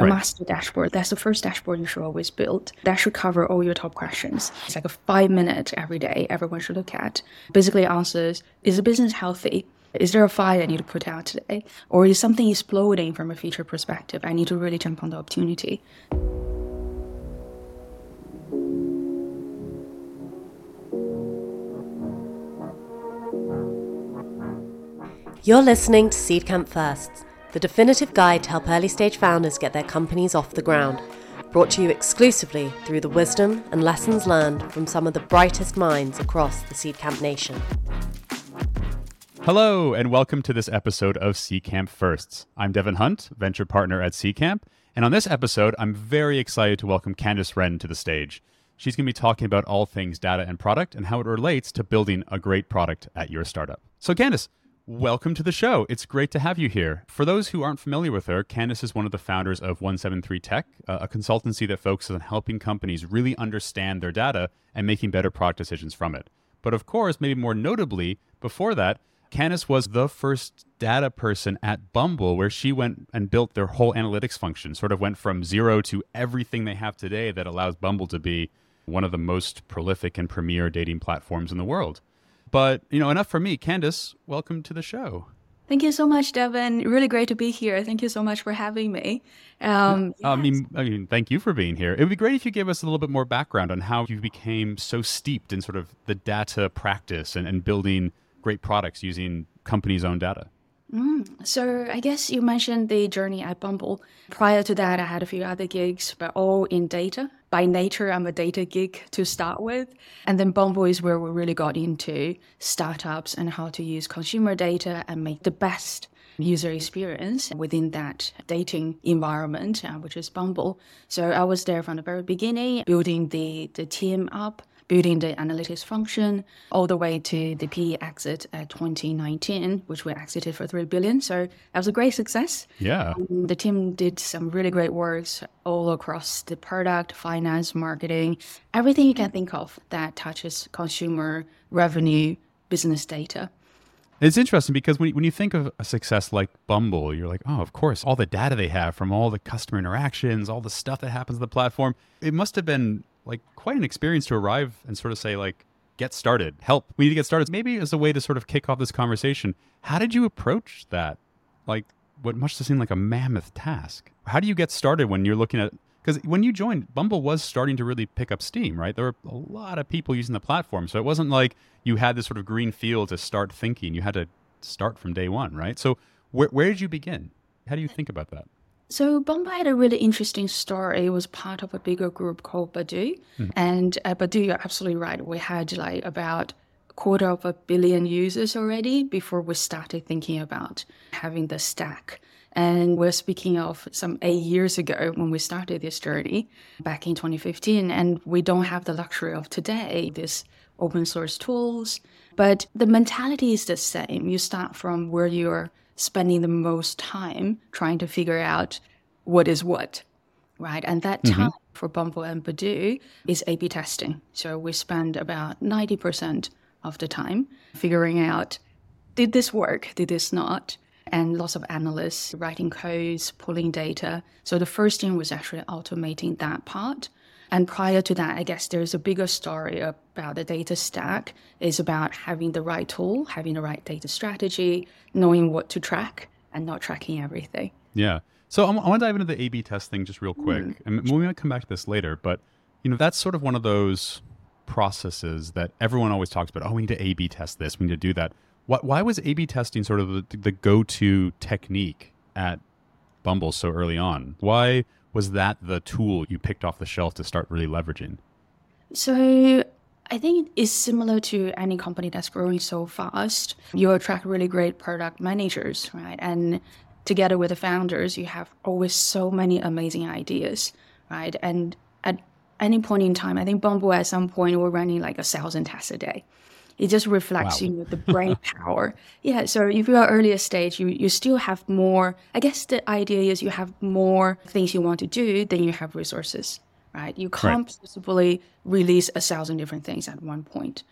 a right. master dashboard. That's the first dashboard you should always build. That should cover all your top questions. It's like a five minute every day everyone should look at. Basically answers, is the business healthy? Is there a fire I need to put out today? Or is something exploding from a feature perspective? I need to really jump on the opportunity. You're listening to Seedcamp Firsts, the definitive guide to help early stage founders get their companies off the ground. Brought to you exclusively through the wisdom and lessons learned from some of the brightest minds across the Seedcamp nation. Hello, and welcome to this episode of Seedcamp Firsts. I'm Devin Hunt, venture partner at Seedcamp, and on this episode, I'm very excited to welcome Candice Ren to the stage. She's going to be talking about all things data and product and how it relates to building a great product at your startup. So, Candice, Welcome to the show. It's great to have you here. For those who aren't familiar with her, Candice is one of the founders of 173Tech, uh, a consultancy that focuses on helping companies really understand their data and making better product decisions from it. But of course, maybe more notably, before that, Candice was the first data person at Bumble, where she went and built their whole analytics function, sort of went from zero to everything they have today that allows Bumble to be one of the most prolific and premier dating platforms in the world. But, you know, enough for me. Candice, welcome to the show. Thank you so much, Devin. Really great to be here. Thank you so much for having me. Um, yes. I mean, I mean, thank you for being here. It would be great if you gave us a little bit more background on how you became so steeped in sort of the data practice and, and building great products using companies' own data. Mm, so I guess you mentioned the journey at Bumble. Prior to that, I had a few other gigs, but all in data. By nature, I'm a data geek to start with. And then Bumble is where we really got into startups and how to use consumer data and make the best user experience within that dating environment, uh, which is Bumble. So I was there from the very beginning, building the, the team up building the analytics function all the way to the PE exit at 2019, which we exited for 3 billion. So that was a great success. Yeah. Um, the team did some really great works all across the product, finance, marketing, everything you can think of that touches consumer revenue, business data. It's interesting because when, when you think of a success like Bumble, you're like, oh, of course, all the data they have from all the customer interactions, all the stuff that happens on the platform. It must have been like quite an experience to arrive and sort of say like get started. Help. We need to get started. Maybe as a way to sort of kick off this conversation how did you approach that? Like what must have seemed like a mammoth task. How do you get started when you're looking at because when you joined bumble was starting to really pick up steam right? There were a lot of people using the platform. So it wasn't like you had this sort of green field to start thinking. You had to start from day one right? So where, where did you begin? How do you think about that so Bumble had a really interesting story. It was part of a bigger group called Badoo. Mm. And at Badoo, you're absolutely right. We had like about a quarter of a billion users already before we started thinking about having the stack. And we're speaking of some eight years ago when we started this journey back in 2015. And we don't have the luxury of today, this open source tools. But the mentality is the same. You start from where you're spending the most time trying to figure out what is what, right? And that mm-hmm. time for Bumble and Badoo is A B testing. So we spend about 90% of the time figuring out did this work, did this not? And lots of analysts writing codes, pulling data. So the first thing was actually automating that part. And prior to that, I guess there's a bigger story about the data stack. It's about having the right tool, having the right data strategy, knowing what to track, and not tracking everything. Yeah. So I want to dive into the A/B test thing just real quick, mm. and we might come back to this later. But you know, that's sort of one of those processes that everyone always talks about. Oh, we need to A/B test this. We need to do that. Why, why was A/B testing sort of the, the go-to technique at Bumble so early on? Why was that the tool you picked off the shelf to start really leveraging? So I think it's similar to any company that's growing so fast. You attract really great product managers, right? And together with the founders, you have always so many amazing ideas, right? And at any point in time, I think Bumble at some point we're running like a thousand tests a day it just reflects wow. you know the brain power yeah so if you're earlier stage you, you still have more i guess the idea is you have more things you want to do than you have resources right you can't right. possibly release a thousand different things at one point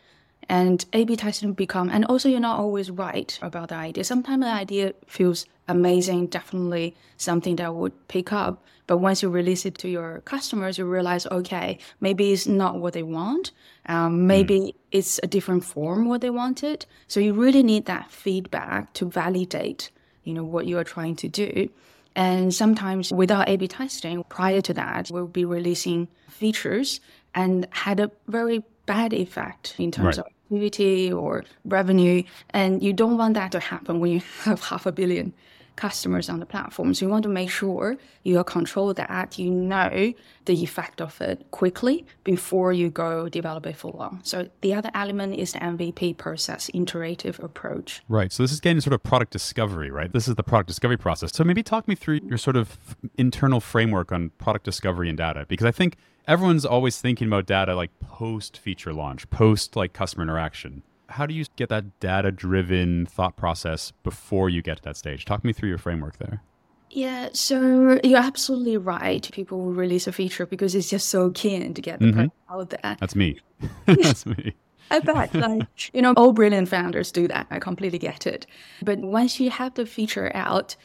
And A/B testing become, and also you're not always right about the idea. Sometimes the idea feels amazing, definitely something that would pick up. But once you release it to your customers, you realize, okay, maybe it's not what they want. Um, maybe mm. it's a different form what they wanted. So you really need that feedback to validate, you know, what you are trying to do. And sometimes without A/B testing, prior to that, we'll be releasing features and had a very bad effect in terms right. of activity or revenue. And you don't want that to happen when you have half a billion customers on the platform. So you want to make sure you control that, you know the effect of it quickly before you go develop it full on. So the other element is the MVP process, iterative approach. Right. So this is getting sort of product discovery, right? This is the product discovery process. So maybe talk me through your sort of internal framework on product discovery and data, because I think everyone's always thinking about data like post feature launch, post like customer interaction how do you get that data driven thought process before you get to that stage? Talk me through your framework there. Yeah, so you're absolutely right. People will release a feature because it's just so keen to get the mm-hmm. product out there. That's me. That's me. I bet. Like, you know, all brilliant founders do that. I completely get it. But once you have the feature out,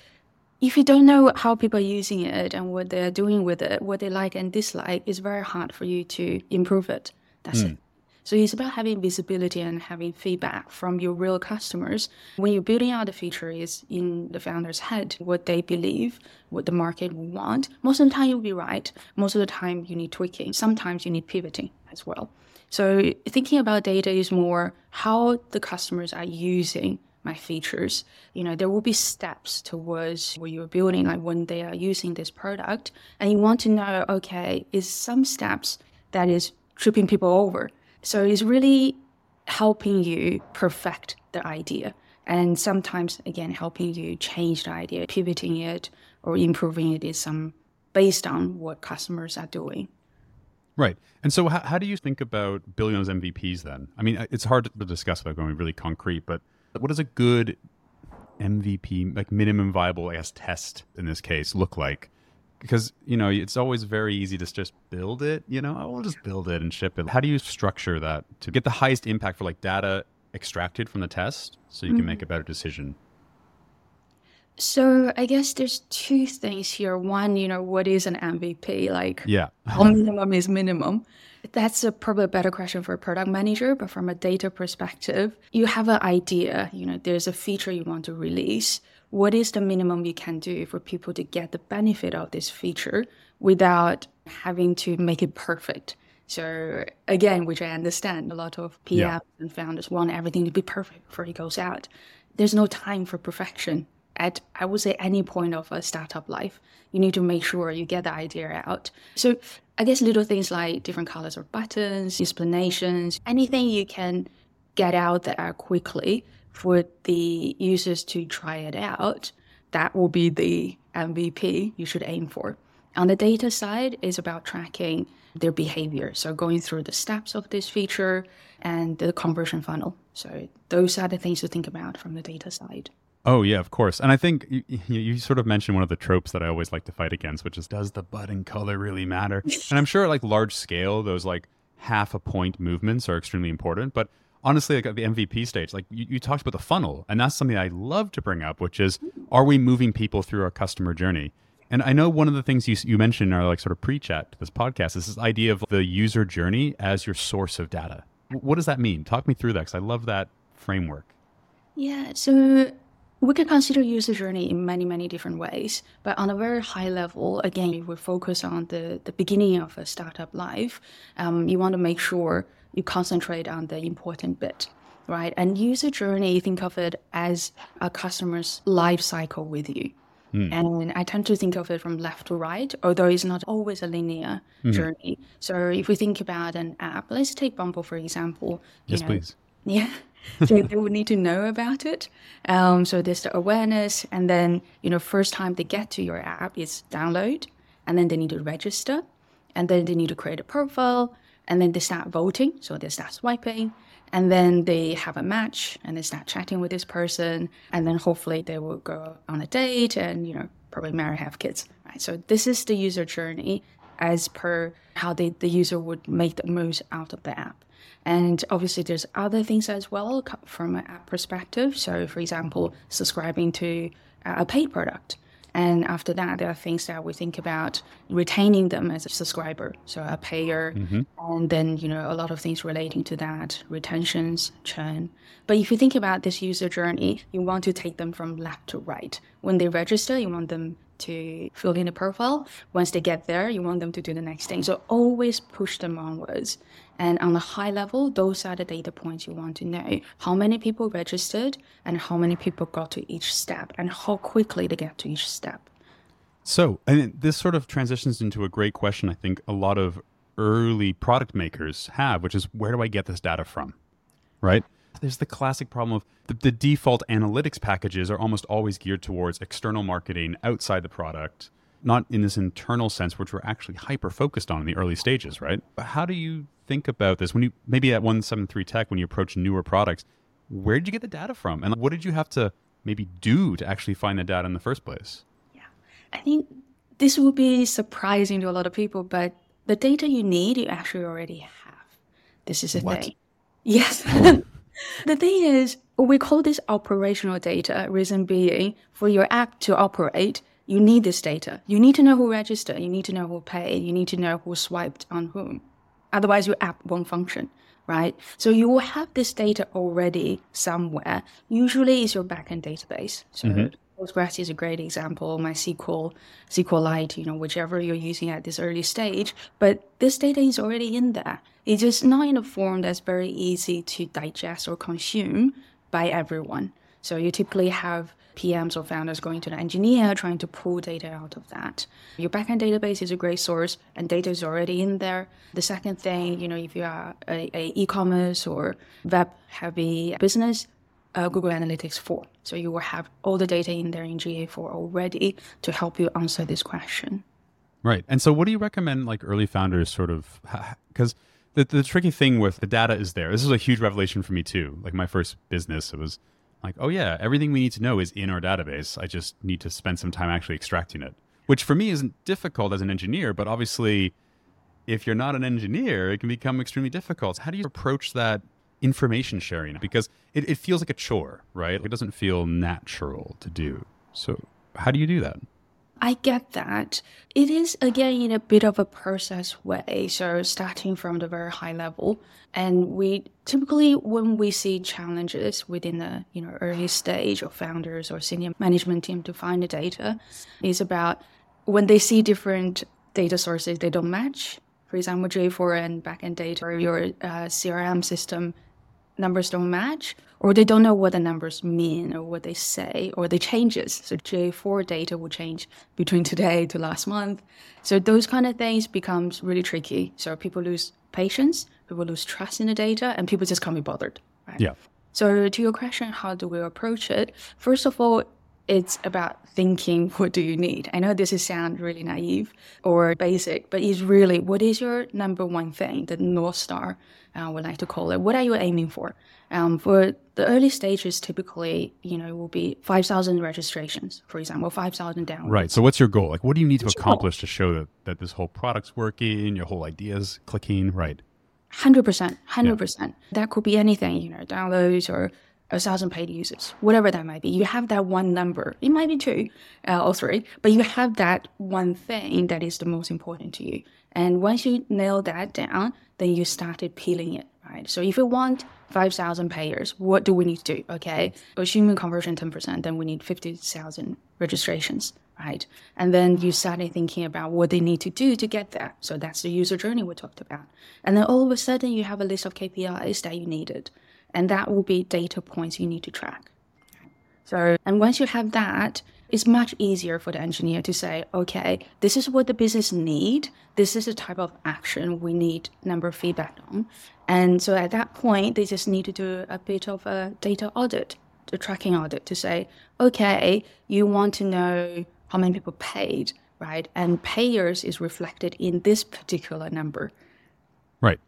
if you don't know how people are using it and what they're doing with it, what they like and dislike, it's very hard for you to improve it. That's mm. it. So it's about having visibility and having feedback from your real customers. When you're building out the feature is in the founder's head, what they believe, what the market will want. Most of the time you'll be right. Most of the time you need tweaking. Sometimes you need pivoting as well. So thinking about data is more how the customers are using my features. You know, there will be steps towards what you're building, like when they are using this product. And you want to know, okay, is some steps that is tripping people over? So it's really helping you perfect the idea. And sometimes, again, helping you change the idea, pivoting it or improving it is some based on what customers are doing. Right. And so, how, how do you think about building those MVPs then? I mean, it's hard to discuss without going really concrete, but what does a good MVP, like minimum viable, I guess, test in this case, look like? because you know it's always very easy to just build it you know we'll just build it and ship it how do you structure that to get the highest impact for like data extracted from the test so you mm-hmm. can make a better decision so I guess there's two things here. One, you know, what is an MVP? Like, yeah, how minimum is minimum? That's a probably a better question for a product manager. But from a data perspective, you have an idea. You know, there's a feature you want to release what is the minimum you can do for people to get the benefit of this feature without having to make it perfect? So again, which I understand, a lot of PMs yeah. and founders want everything to be perfect before it goes out. There's no time for perfection at I would say any point of a startup life. You need to make sure you get the idea out. So I guess little things like different colors of buttons, explanations, anything you can get out there quickly for the users to try it out, that will be the MVP you should aim for. On the data side, is about tracking their behavior. So going through the steps of this feature and the conversion funnel. So those are the things to think about from the data side. Oh yeah, of course. And I think you, you, sort of mentioned one of the tropes that I always like to fight against, which is does the button color really matter? and I'm sure like large scale, those like half a point movements are extremely important. But honestly, like at the MVP stage, like you, you, talked about the funnel, and that's something I love to bring up, which is mm. are we moving people through our customer journey? And I know one of the things you, you mentioned in our like sort of pre-chat to this podcast is this idea of the user journey as your source of data. What does that mean? Talk me through that because I love that framework. Yeah, so we can consider user journey in many, many different ways. But on a very high level, again, we focus on the, the beginning of a startup life. Um, you want to make sure you concentrate on the important bit, right? And user journey, think of it as a customer's life cycle with you. Mm. And I tend to think of it from left to right, although it's not always a linear mm. journey. So if we think about an app, let's take Bumble for example. Yes, know, please. Yeah. so they would need to know about it. Um, so there's the awareness, and then you know, first time they get to your app is download, and then they need to register, and then they need to create a profile, and then they start voting. So they start swiping, and then they have a match, and they start chatting with this person, and then hopefully they will go on a date, and you know, probably marry, have kids. Right. So this is the user journey as per how they, the user would make the most out of the app. And obviously, there's other things as well from an app perspective. So, for example, subscribing to a paid product. And after that, there are things that we think about retaining them as a subscriber, so a payer, mm-hmm. and then you know a lot of things relating to that, retentions, churn. But if you think about this user journey, you want to take them from left to right. When they register, you want them to fill in a profile. Once they get there, you want them to do the next thing. So always push them onwards. And on a high level, those are the data points you want to know. How many people registered and how many people got to each step and how quickly they get to each step. So, and this sort of transitions into a great question I think a lot of early product makers have, which is where do I get this data from? Right? There's the classic problem of the, the default analytics packages are almost always geared towards external marketing outside the product not in this internal sense, which we're actually hyper focused on in the early stages, right? But how do you think about this when you maybe at 173Tech, when you approach newer products, where did you get the data from? And what did you have to maybe do to actually find the data in the first place? Yeah, I think this will be surprising to a lot of people, but the data you need, you actually already have. This is a what? thing. Yes. Oh. the thing is, we call this operational data, reason being for your app to operate, you need this data. You need to know who registered. You need to know who paid. You need to know who swiped on whom. Otherwise, your app won't function, right? So you will have this data already somewhere. Usually, it's your backend database. So mm-hmm. Postgres is a great example. MySQL, SQLite, you know, whichever you're using at this early stage. But this data is already in there. It's just not in a form that's very easy to digest or consume by everyone. So you typically have PMs or founders going to the engineer trying to pull data out of that. Your backend database is a great source and data is already in there. The second thing, you know, if you are a, a e-commerce or web heavy business, uh, Google Analytics 4. So you will have all the data in there in GA4 already to help you answer this question. Right. And so what do you recommend like early founders sort of because the, the tricky thing with the data is there. This is a huge revelation for me too. Like my first business, it was like, oh yeah, everything we need to know is in our database. I just need to spend some time actually extracting it, which for me isn't difficult as an engineer, but obviously, if you're not an engineer, it can become extremely difficult. How do you approach that information sharing? Because it, it feels like a chore, right? It doesn't feel natural to do. So, how do you do that? I get that. It is again in a bit of a process way. So starting from the very high level, and we typically when we see challenges within the you know early stage of founders or senior management team to find the data, is about when they see different data sources they don't match. For example, GA4 and backend data or your uh, CRM system numbers don't match or they don't know what the numbers mean or what they say or the changes. So GA4 data will change between today to last month. So those kind of things becomes really tricky. So people lose patience, people lose trust in the data, and people just can't be bothered. Right? Yeah. So to your question, how do we approach it? First of all, it's about thinking what do you need i know this is sound really naive or basic but it's really what is your number one thing the north star uh, we like to call it what are you aiming for um, for the early stages, typically, you know, will be 5,000 registrations, for example, 5,000 downloads. Right. So what's your goal? Like, what do you need to accomplish to show that, that this whole product's working, your whole idea's clicking? Right. 100%. 100%. Yeah. That could be anything, you know, downloads or a thousand paid users, whatever that might be. You have that one number. It might be two uh, or three, but you have that one thing that is the most important to you. And once you nail that down, then you started peeling it, right? So if you want 5,000 payers. What do we need to do? Okay, assuming conversion 10%, then we need 50,000 registrations, right? And then you started thinking about what they need to do to get there. So that's the user journey we talked about. And then all of a sudden, you have a list of KPIs that you needed. And that will be data points you need to track. So, and once you have that, it's much easier for the engineer to say, okay, this is what the business need. This is the type of action we need number feedback on. And so at that point, they just need to do a bit of a data audit, the tracking audit to say, okay, you want to know how many people paid, right? And payers is reflected in this particular number. Right.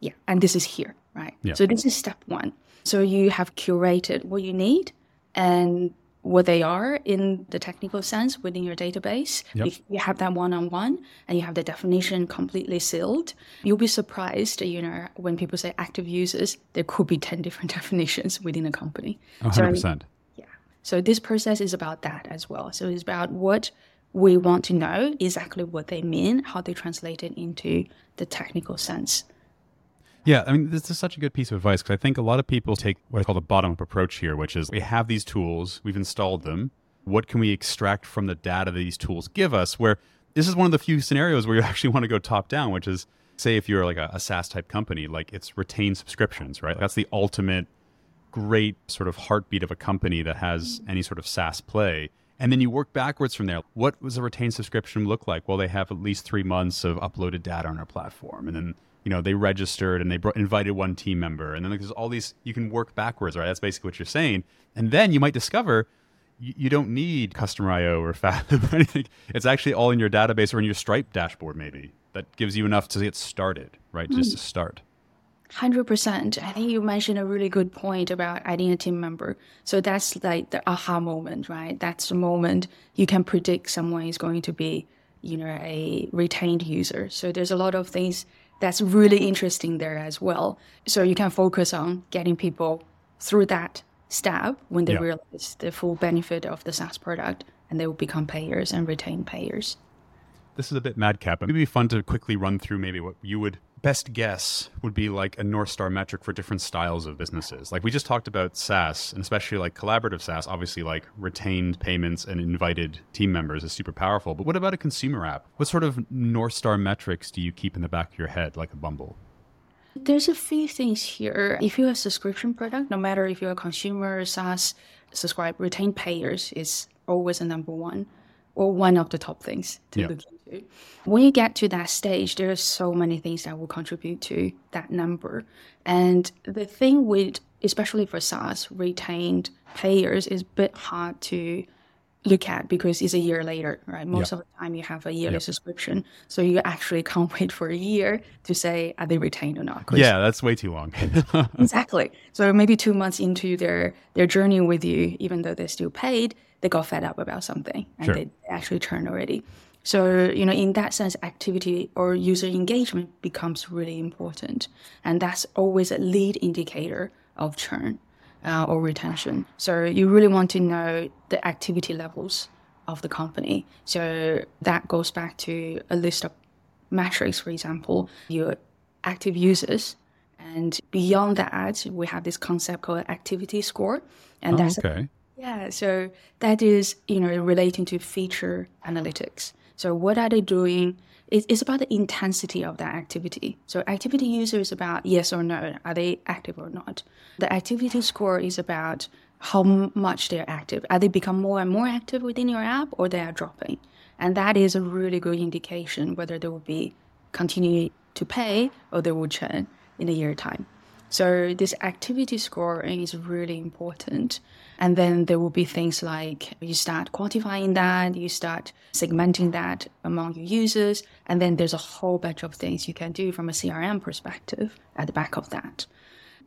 Yeah. And this is here, right? Yeah. So this is step one. So you have curated what you need and what they are in the technical sense within your database. Yep. If you have that one-on-one and you have the definition completely sealed, you'll be surprised, you know, when people say active users, there could be 10 different definitions within a company. A So, 100%. yeah. So this process is about that as well. So it's about what we want to know exactly what they mean, how they translate it into the technical sense. Yeah, I mean, this is such a good piece of advice because I think a lot of people take what I call the bottom up approach here, which is we have these tools, we've installed them. What can we extract from the data that these tools give us? Where this is one of the few scenarios where you actually want to go top down, which is say if you're like a, a SaaS type company, like it's retained subscriptions, right? That's the ultimate great sort of heartbeat of a company that has mm-hmm. any sort of SaaS play. And then you work backwards from there. What does a retained subscription look like? Well, they have at least three months of uploaded data on our platform. And then, you know, they registered and they brought, invited one team member. And then there's all these, you can work backwards, right? That's basically what you're saying. And then you might discover you, you don't need Customer.io or Fathom or anything. It's actually all in your database or in your Stripe dashboard, maybe. That gives you enough to get started, right? Just to start. Hundred percent. I think you mentioned a really good point about adding a team member. So that's like the aha moment, right? That's the moment you can predict someone is going to be, you know, a retained user. So there's a lot of things that's really interesting there as well. So you can focus on getting people through that step when they Yeah. realize the full benefit of the SaaS product and they will become payers and retain payers. This is a bit madcap, but maybe it'd be fun to quickly run through maybe what you would best guess would be like a North Star metric for different styles of businesses. Like we just talked about SaaS, and especially like collaborative SaaS, obviously like retained payments and invited team members is super powerful. But what about a consumer app? What sort of North Star metrics do you keep in the back of your head, like a Bumble? There's a few things here. If you're a subscription product, no matter if you're a consumer, SaaS, subscribe, retain payers is always a number one or one of the top things to Yeah. look into. When you get to that stage, there are so many things that will contribute to that number. And the thing with, especially for SaaS, retained payers is a bit hard to look at because it's a year later, right? Most Yeah. of the time you have a yearly Yeah. subscription. So you actually can't wait for a year to say, are they retained or not? Yeah, that's way too long. exactly. So maybe two months into their, their journey with you, even though they're still paid, they got fed up about something and Sure. they actually churn already. So, you know, in that sense, activity or user engagement becomes really important. And that's always a lead indicator of churn uh, or retention. So you really want to know the activity levels of the company. So that goes back to a list of metrics, for example, your active users. And beyond that, we have this concept called activity score. And Oh, that's okay. yeah, so that is, you know, relating to feature analytics. So what are they doing? It's about the intensity of that activity. So activity user is about yes or no, are they active or not? The activity score is about how much they're active. Are they become more and more active within your app or they are dropping? And that is a really good indication whether they will be continue to pay or they will churn in a year time. So this activity scoring is really important. And then there will be things like you start quantifying that, you start segmenting that among your users, and then there's a whole bunch of things you can do from a CRM perspective at the back of that.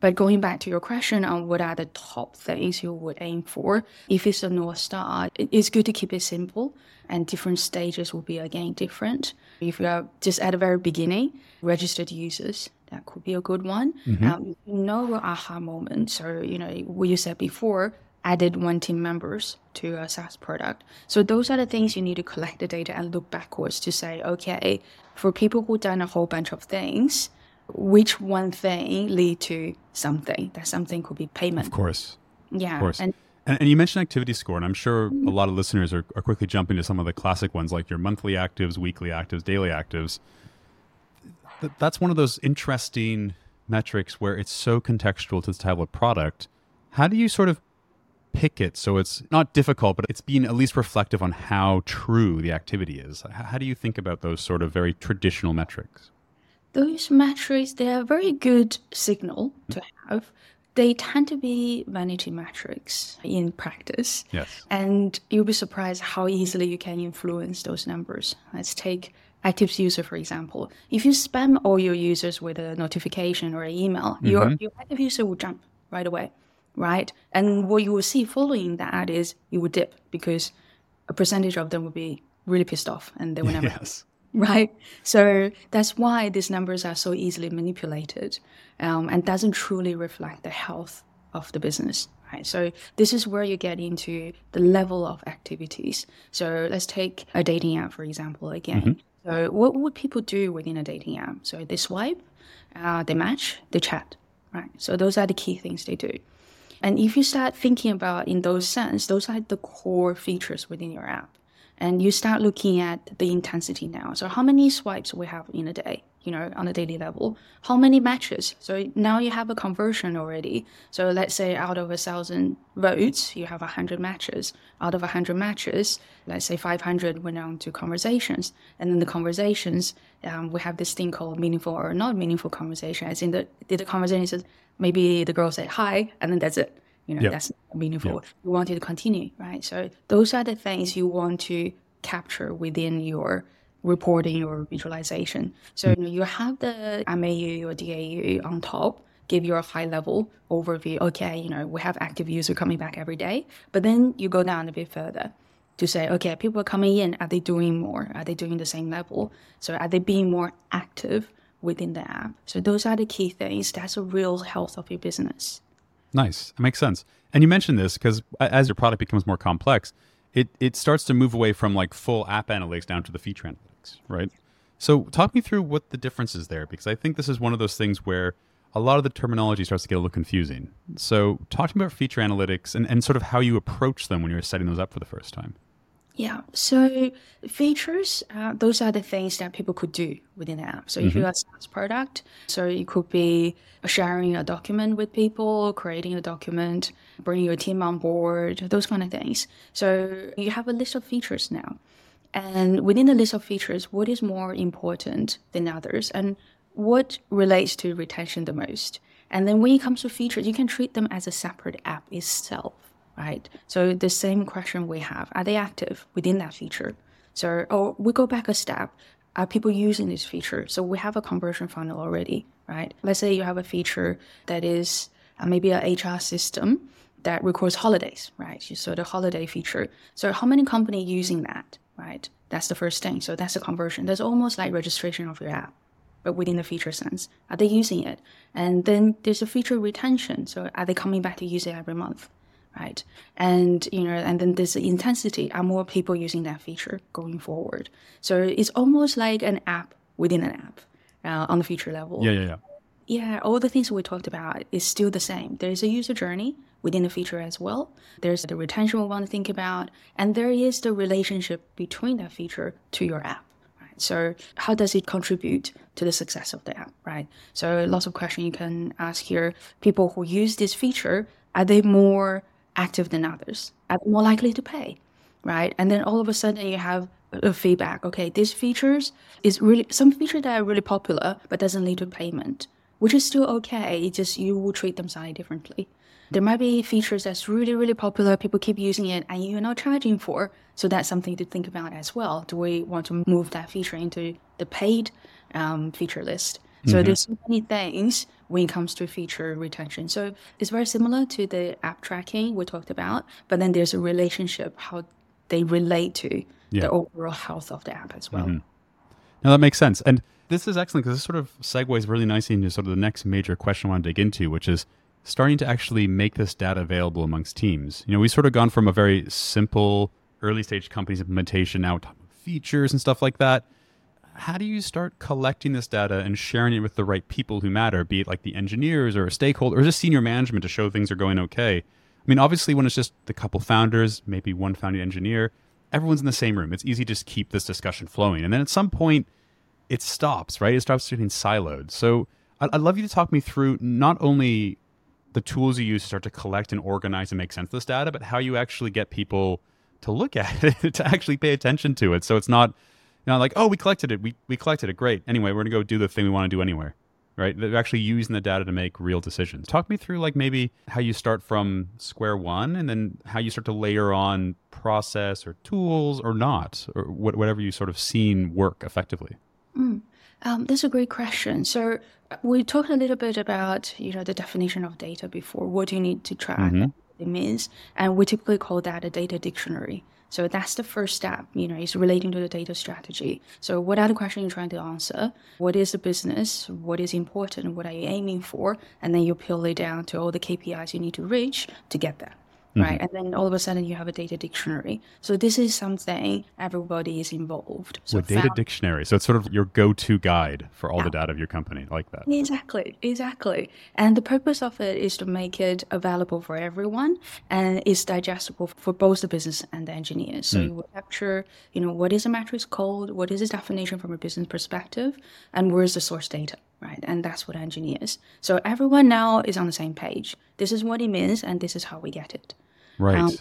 But going back to your question on what are the top things you would aim for, if it's a North Star, it's good to keep it simple and different stages will be again different. If you are just at the very beginning, registered users, that could be a good one. Um, you know your aha moment. So, you know, what you said before, added one team members to a SaaS product. So those are the things you need to collect the data and look backwards to say, okay, for people who've done a whole bunch of things, which one thing lead to something? That something could be payment. Of course. Yeah. Of course. And And, and you mentioned activity score, and I'm sure mm-hmm. a lot of listeners are, are quickly jumping to some of the classic ones like your monthly actives, weekly actives, daily actives. Th- That's one of those interesting metrics where it's so contextual to the type of product. How do you sort of pick it so it's not difficult, but it's being at least reflective on how true the activity is? How do you think about those sort of very traditional metrics? Those metrics, they are a very good signal mm-hmm. to have. They tend to be vanity metrics in practice. Yes. And you'll be surprised how easily you can influence those numbers. Let's take active user, for example. If you spam all your users with a notification or an email, your, mm-hmm. your active user will jump right away. right? And what you will see following that is you will dip because a percentage of them will be really pissed off and they will never yes. Right? So that's why these numbers are so easily manipulated um, and doesn't truly reflect the health of the business. Right. So this is where you get into the level of activities. So let's take a dating app for example again. Mm-hmm. So what would people do within a dating app? So they swipe, uh, they match, they chat. Right. So those are the key things they do. And if you start thinking about in those sense, those are the core features within your app and you start looking at the intensity now. So how many swipes we have in a day, you know, on a daily level? How many matches? So now you have a conversion already. So let's say out of a thousand votes, you have a hundred matches. Out of a hundred matches, let's say 500 went on to conversations. And then the conversations, um, we have this thing called meaningful or not meaningful conversation. As in the, the conversation says, maybe the girl said hi, and then that's it you know, yep. that's meaningful. Yep. You want it to continue, right? So those are the things you want to capture within your reporting or visualization. So mm-hmm. you, know, you have the MAU or DAU on top, give you a high level overview. Okay, you know, we have active user coming back every day, but then you go down a bit further to say, okay, people are coming in. Are they doing more? Are they doing the same level? So are they being more active within the app? So those are the key things. That's a real health of your business. Nice. It makes sense. And you mentioned this because as your product becomes more complex, it, it starts to move away from like full app analytics down to the feature analytics, right? So talk me through what the difference is there because I think this is one of those things where a lot of the terminology starts to get a little confusing. So talk to me about feature analytics and, and sort of how you approach them when you're setting those up for the first time. Yeah. So features, uh, those are the things that people could do within the app. So mm-hmm. if you mm-hmm. have a SaaS product, so it could be sharing a document with people, creating a document, bringing your team on board, those kind of things. So you have a list of features now. And within the list of features, what is more important than others and what relates to retention the most? And then when it comes to features, you can treat them as a separate app itself right? So the same question we have, are they active within that feature? So, or we go back a step, are people using this feature? So we have a conversion funnel already, right? Let's say you have a feature that is uh, maybe an HR system that records holidays, right? So the holiday feature. So how many company using that, right? That's the first thing. So that's a conversion. That's almost like registration of your app, but within the feature sense. Are they using it? And then there's a feature retention. So are they coming back to use it every month? Right? And you know, and then this intensity are more people using that feature going forward. So it's almost like an app within an app uh, on the feature level. Yeah, yeah, yeah. Yeah, all the things we talked about is still the same. There's a user journey within the feature as well. There's the retention we want to think about, and there is the relationship between that feature to your app. Right? So how does it contribute to the success of the app, right? So lots of questions you can ask here. People who use this feature, are they more active than others, are more likely to pay, right? And then all of a sudden you have a feedback. Okay, these features is really some features that are really popular but doesn't lead to payment, which is still okay. It's just you will treat them slightly differently. There might be features that's really really popular, people keep using it, and you're not charging for. So that's something to think about as well. Do we want to move that feature into the paid um, feature list? So mm-hmm. there's so many things when it comes to feature retention. So it's very similar to the app tracking we talked about, but then there's a relationship how they relate to yeah. the overall health of the app as well. Mm-hmm. Now that makes sense. And this is excellent because this sort of segues really nicely into sort of the next major question I want to dig into, which is starting to actually make this data available amongst teams. You know, we've sort of gone from a very simple early stage companies implementation now to features and stuff like that how do you start collecting this data and sharing it with the right people who matter, be it like the engineers or a stakeholder or just senior management to show things are going okay? I mean, obviously, when it's just the couple founders, maybe one founding engineer, everyone's in the same room. It's easy to just keep this discussion flowing. And then at some point, it stops, right? It stops getting siloed. So I'd love you to talk me through not only the tools you use to start to collect and organize and make sense of this data, but how you actually get people to look at it, to actually pay attention to it. So it's not you like, oh, we collected it. We, we collected it. Great. Anyway, we're going to go do the thing we want to do anywhere. Right. They're actually using the data to make real decisions. Talk me through, like, maybe how you start from square one and then how you start to layer on process or tools or not, or whatever you sort of seen work effectively. Um, that's a great question. So uh, we talked a little bit about you know the definition of data before. What do you need to track? It means, and we typically call that a data dictionary. So that's the first step. You know, is relating to the data strategy. So what are the questions you're trying to answer? What is the business? What is important? What are you aiming for? And then you peel it down to all the KPIs you need to reach to get there Mm-hmm. right? And then all of a sudden you have a data dictionary. So this is something everybody is involved. So data found- dictionary. So it's sort of your go-to guide for all the data of your company, like that. Exactly, exactly. And the purpose of it is to make it available for everyone and it's digestible for both the business and the engineers. So mm. you will capture, you know, what is a matrix called, what is its definition from a business perspective, and where's the source data, right? And that's what engineers. So everyone now is on the same page. This is what it means and this is how we get it. Right. Um.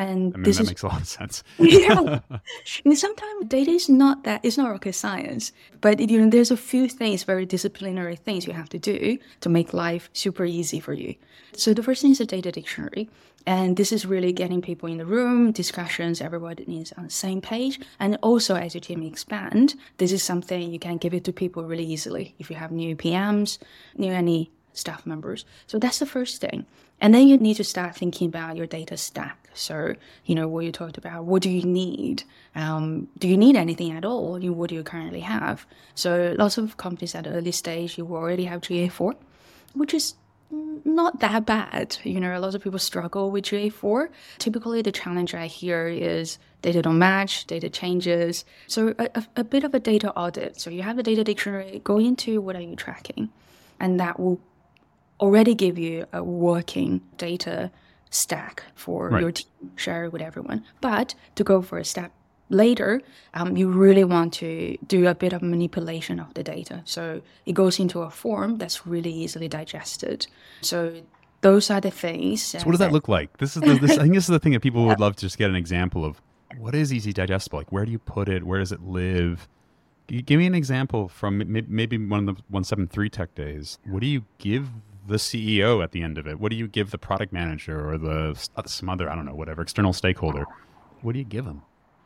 And I mean, this that is makes a lot of sense. yeah. And sometimes data is not that it's not rocket science, but you know there's a few things, very disciplinary things you have to do to make life super easy for you. So the first thing is a data dictionary, and this is really getting people in the room, discussions, everybody is on the same page, and also as your team expand, this is something you can give it to people really easily if you have new PMs, new any staff members. So that's the first thing. And then you need to start thinking about your data stack. So, you know, what you talked about, what do you need? Um, do you need anything at all? What do you currently have? So, lots of companies at early stage, you already have GA4, which is not that bad. You know, a lot of people struggle with GA4. Typically, the challenge I hear is data don't match, data changes. So, a, a bit of a data audit. So, you have the data dictionary, go into what are you tracking? And that will already give you a working data stack for Right. your team, share it with everyone. But to go for a step later, um, you really want to do a bit of manipulation of the data. So it goes into a form that's really easily digested. So those are the things. So what does that look like? This is the, this, I think this is the thing that people would love to just get an example of. What is easy digestible? Like, where do you put it? Where does it live? Give me an example from maybe one of the 173Tech days. What do you give the CEO at the end of it? What do you give the product manager or the uh, some other I don't know whatever external stakeholder? What do you give them?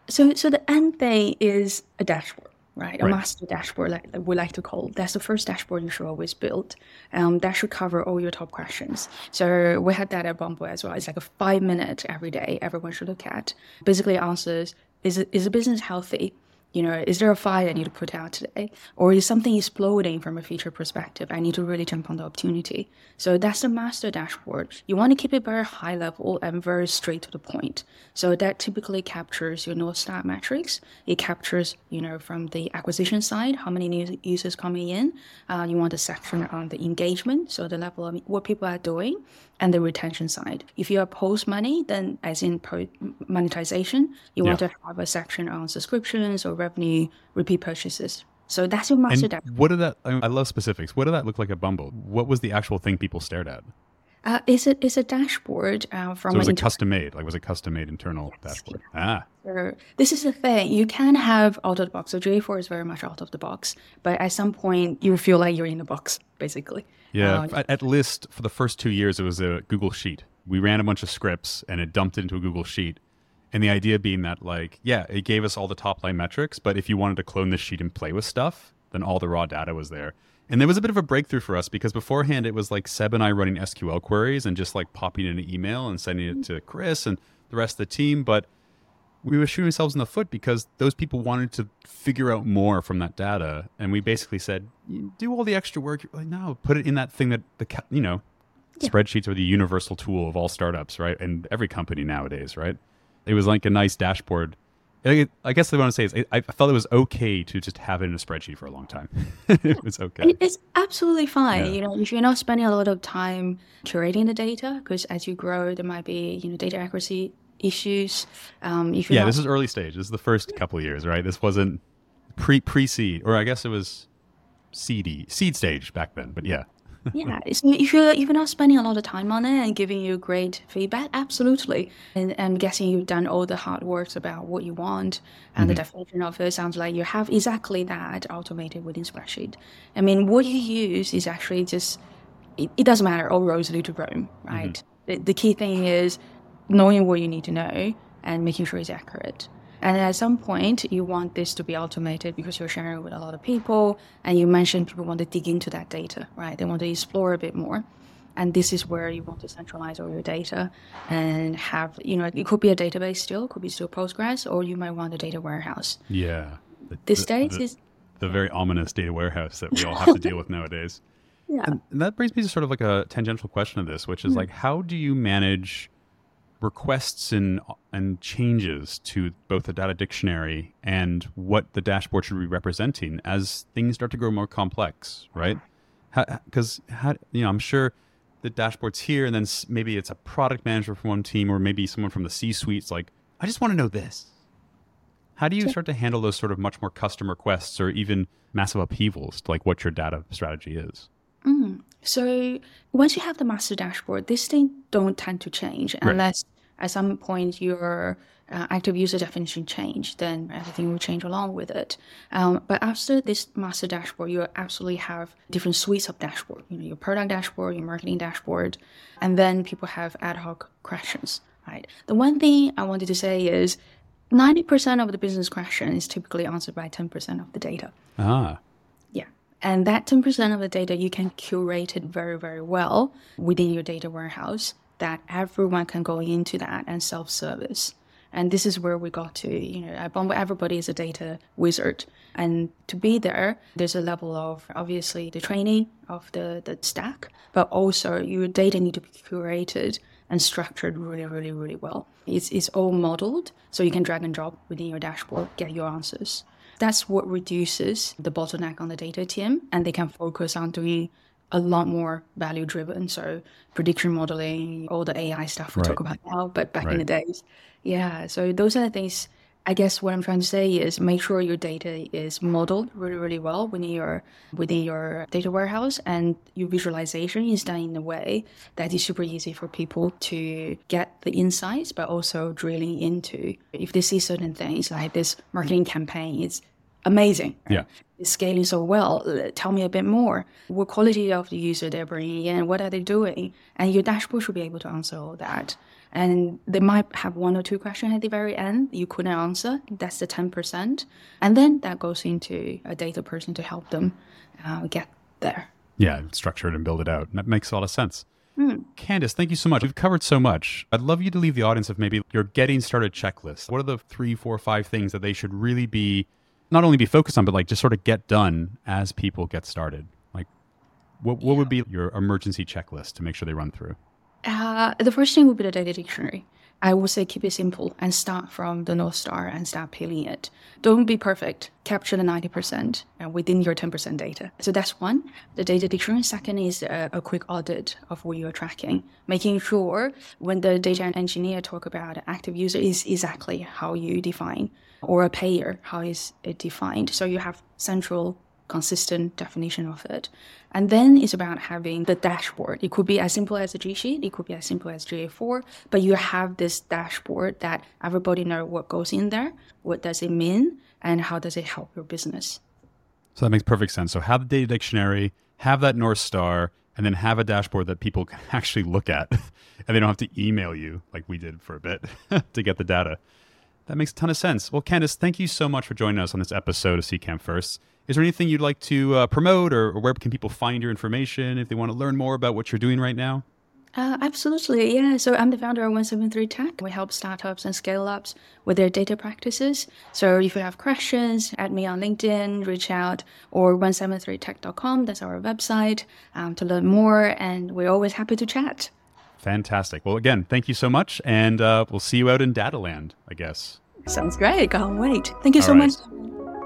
So, so the end thing is a dashboard, right? A Right. master dashboard, like we like to call. That's the first dashboard you should always build. Um, that should cover all your top questions. So we had that at Bumble as well. It's like a five minute every day. Everyone should look at. Basically, answers: Is is the business healthy? You know, is there a fire I need to put out today? Or is something exploding from a feature perspective? I need to really jump on the opportunity. So that's the master dashboard. You want to keep it very high level and very straight to the point. So that typically captures your North Star metrics. It captures, you know, from the acquisition side, how many new users coming in. Uh, you want a section on the engagement, so the level of what people are doing, and the retention side. If you are post money, then as in monetization, you want to have a section on subscriptions or revenue repeat purchases. So that's your master And what did that? I I love specifics. What did that look like at Bumble? What was the actual thing people stared at? Uh, it's a it's a dashboard uh, from So it was a custom made. Like was it custom made internal dashboard? Ah, inter- This is the thing. You can have out of the box. So GA4 is very much out of the box, but at some point you feel like you're in the box, basically. Yeah, Uh, at, at List for the first two years, it was a Google Sheet. We ran a bunch of scripts and it dumped it into a Google Sheet. And the idea being that, like, yeah, it gave us all the top line metrics, but if you wanted to clone this sheet and play with stuff, then all the raw data was there. And there was a bit of a breakthrough for us because beforehand it was like Seb and I running SQL queries and just like popping in an email and sending it mm-hmm. to Chris and the rest of the team. But we were shooting ourselves in the foot because those people wanted to figure out more from that data, and we basically said, "Do all the extra work." Like, no, put it in that thing that the you know, spreadsheets are the universal tool of all startups, right? And every company nowadays, right? It was like a nice dashboard. I I guess what I want to say is, I, I felt it was okay to just have it in a spreadsheet for a long time. it was okay. It's absolutely fine. Yeah. You know, if you're not spending a lot of time curating the data, because as you grow, there might be you know data accuracy issues. Um, if Yeah, not this is early stage. This is the first couple of years, right? This wasn't pre pre seed, or I guess it was seedy seed stage back then. But yeah, yeah, if you're if you're not spending a lot of time on it and giving you great feedback, absolutely. And I'm guessing you've done all the hard work about what you want and the mm-hmm. definition of it. Sounds like you have exactly that automated within spreadsheet. I mean, what you use is actually just it, it doesn't matter. All roads lead to Rome, mm-hmm. right? The, the key thing is knowing what you need to know and making sure it's accurate. And at some point, you want this to be automated because you're sharing with a lot of people. And you mentioned people want to dig into that data, right? They want to explore a bit more. And this is where you want to centralize all your data and have, you know, it could be a database still, could be still Postgres, or you might want a data warehouse. Yeah. The, this days the, is the very ominous data warehouse that we all have to deal with nowadays. Yeah. And, and, that brings me to sort of like a tangential question of this, which is mm. like, how do you manage requests and and changes to both the data dictionary and what the dashboard should be representing as things start to grow more complex, right? Because you know, I'm sure the dashboard's here, and then maybe it's a product manager from one team, or maybe someone from the C-suite's like, I just want to know this. How do you start to handle those sort of much more custom requests or even massive upheavals to like what your data strategy is? Mm. So once you have the master dashboard, these things don't tend to change unless at some point your uh, active user definition change, then everything will change along with it. Um, but after this master dashboard, you absolutely have different suites of dashboard. You know, your product dashboard, your marketing dashboard, and then people have ad hoc questions. Right. The one thing I wanted to say is 90% of the business question is typically answered by 10% of the data. Ah. Yeah. And that 10% of the data, you can curate it very, very well within your data warehouse that everyone can go into that and self service. And this is where we got to, you know, everybody is a data wizard. And to be there, there's a level of obviously the training of the, the stack, but also your data need to be curated and structured really, really, really well. It's, it's all modeled, so you can drag and drop within your dashboard, get your answers. That's what reduces the bottleneck on the data team, and they can focus on doing a lot more value driven. So prediction modeling, all the AI stuff we right. talk about now, but back right. in the days. Yeah. So those are the things I guess what I'm trying to say is make sure your data is modeled really, really well within your within your data warehouse and your visualization is done in a way that is super easy for people to get the insights but also drilling into if they see certain things like this marketing campaign is amazing. Yeah. It's scaling so well. Tell me a bit more. What quality of the user they're bringing in? What are they doing? And your dashboard should be able to answer all that. And they might have one or two questions at the very end you couldn't answer. That's the 10%. And then that goes into a data person to help them uh, get there. Yeah, structure it and build it out. That makes a lot of sense. Mm. Candice, thank you so much. We've covered so much. I'd love you to leave the audience with maybe your getting started checklist. What are the three, four, five things that they should really be not only be focused on, but like just sort of get done as people get started? Like, what, what would be your emergency checklist to make sure they run through? Uh, the first thing would be the data dictionary. I would say keep it simple and start from the North Star and start peeling it. Don't be perfect. Capture the 90% and within your 10% data. So that's one, the data dictionary. Second is a, a, quick audit of what you're tracking, making sure when the data engineer talk about active user is exactly how you define or a payer, how is it defined. So you have central consistent definition of it. And then it's about having the dashboard. It could be as simple as a G sheet, it could be as simple as GA4, but you have this dashboard that everybody know what goes in there, what does it mean, and how does it help your business. So that makes perfect sense. So have the data dictionary, have that North Star, and then have a dashboard that people can actually look at and they don't have to email you like we did for a bit to get the data. That makes a ton of sense. Well, Candice, thank you so much for joining us on this episode of Seedcamp First. Is there anything you'd like to uh, promote, or, or, where can people find your information if they want to learn more about what you're doing right now? Uh, absolutely, yeah. So I'm the founder of 173Tech. We help startups and scale ups with their data practices. So if you have questions, add me on LinkedIn, reach out, or 173tech.com. That's our website um, to learn more. And we're always happy to chat. Fantastic. Well, again, thank you so much. And uh, we'll see you out in Dataland, I guess. Sounds great. Can't wait. Thank you All so right. much.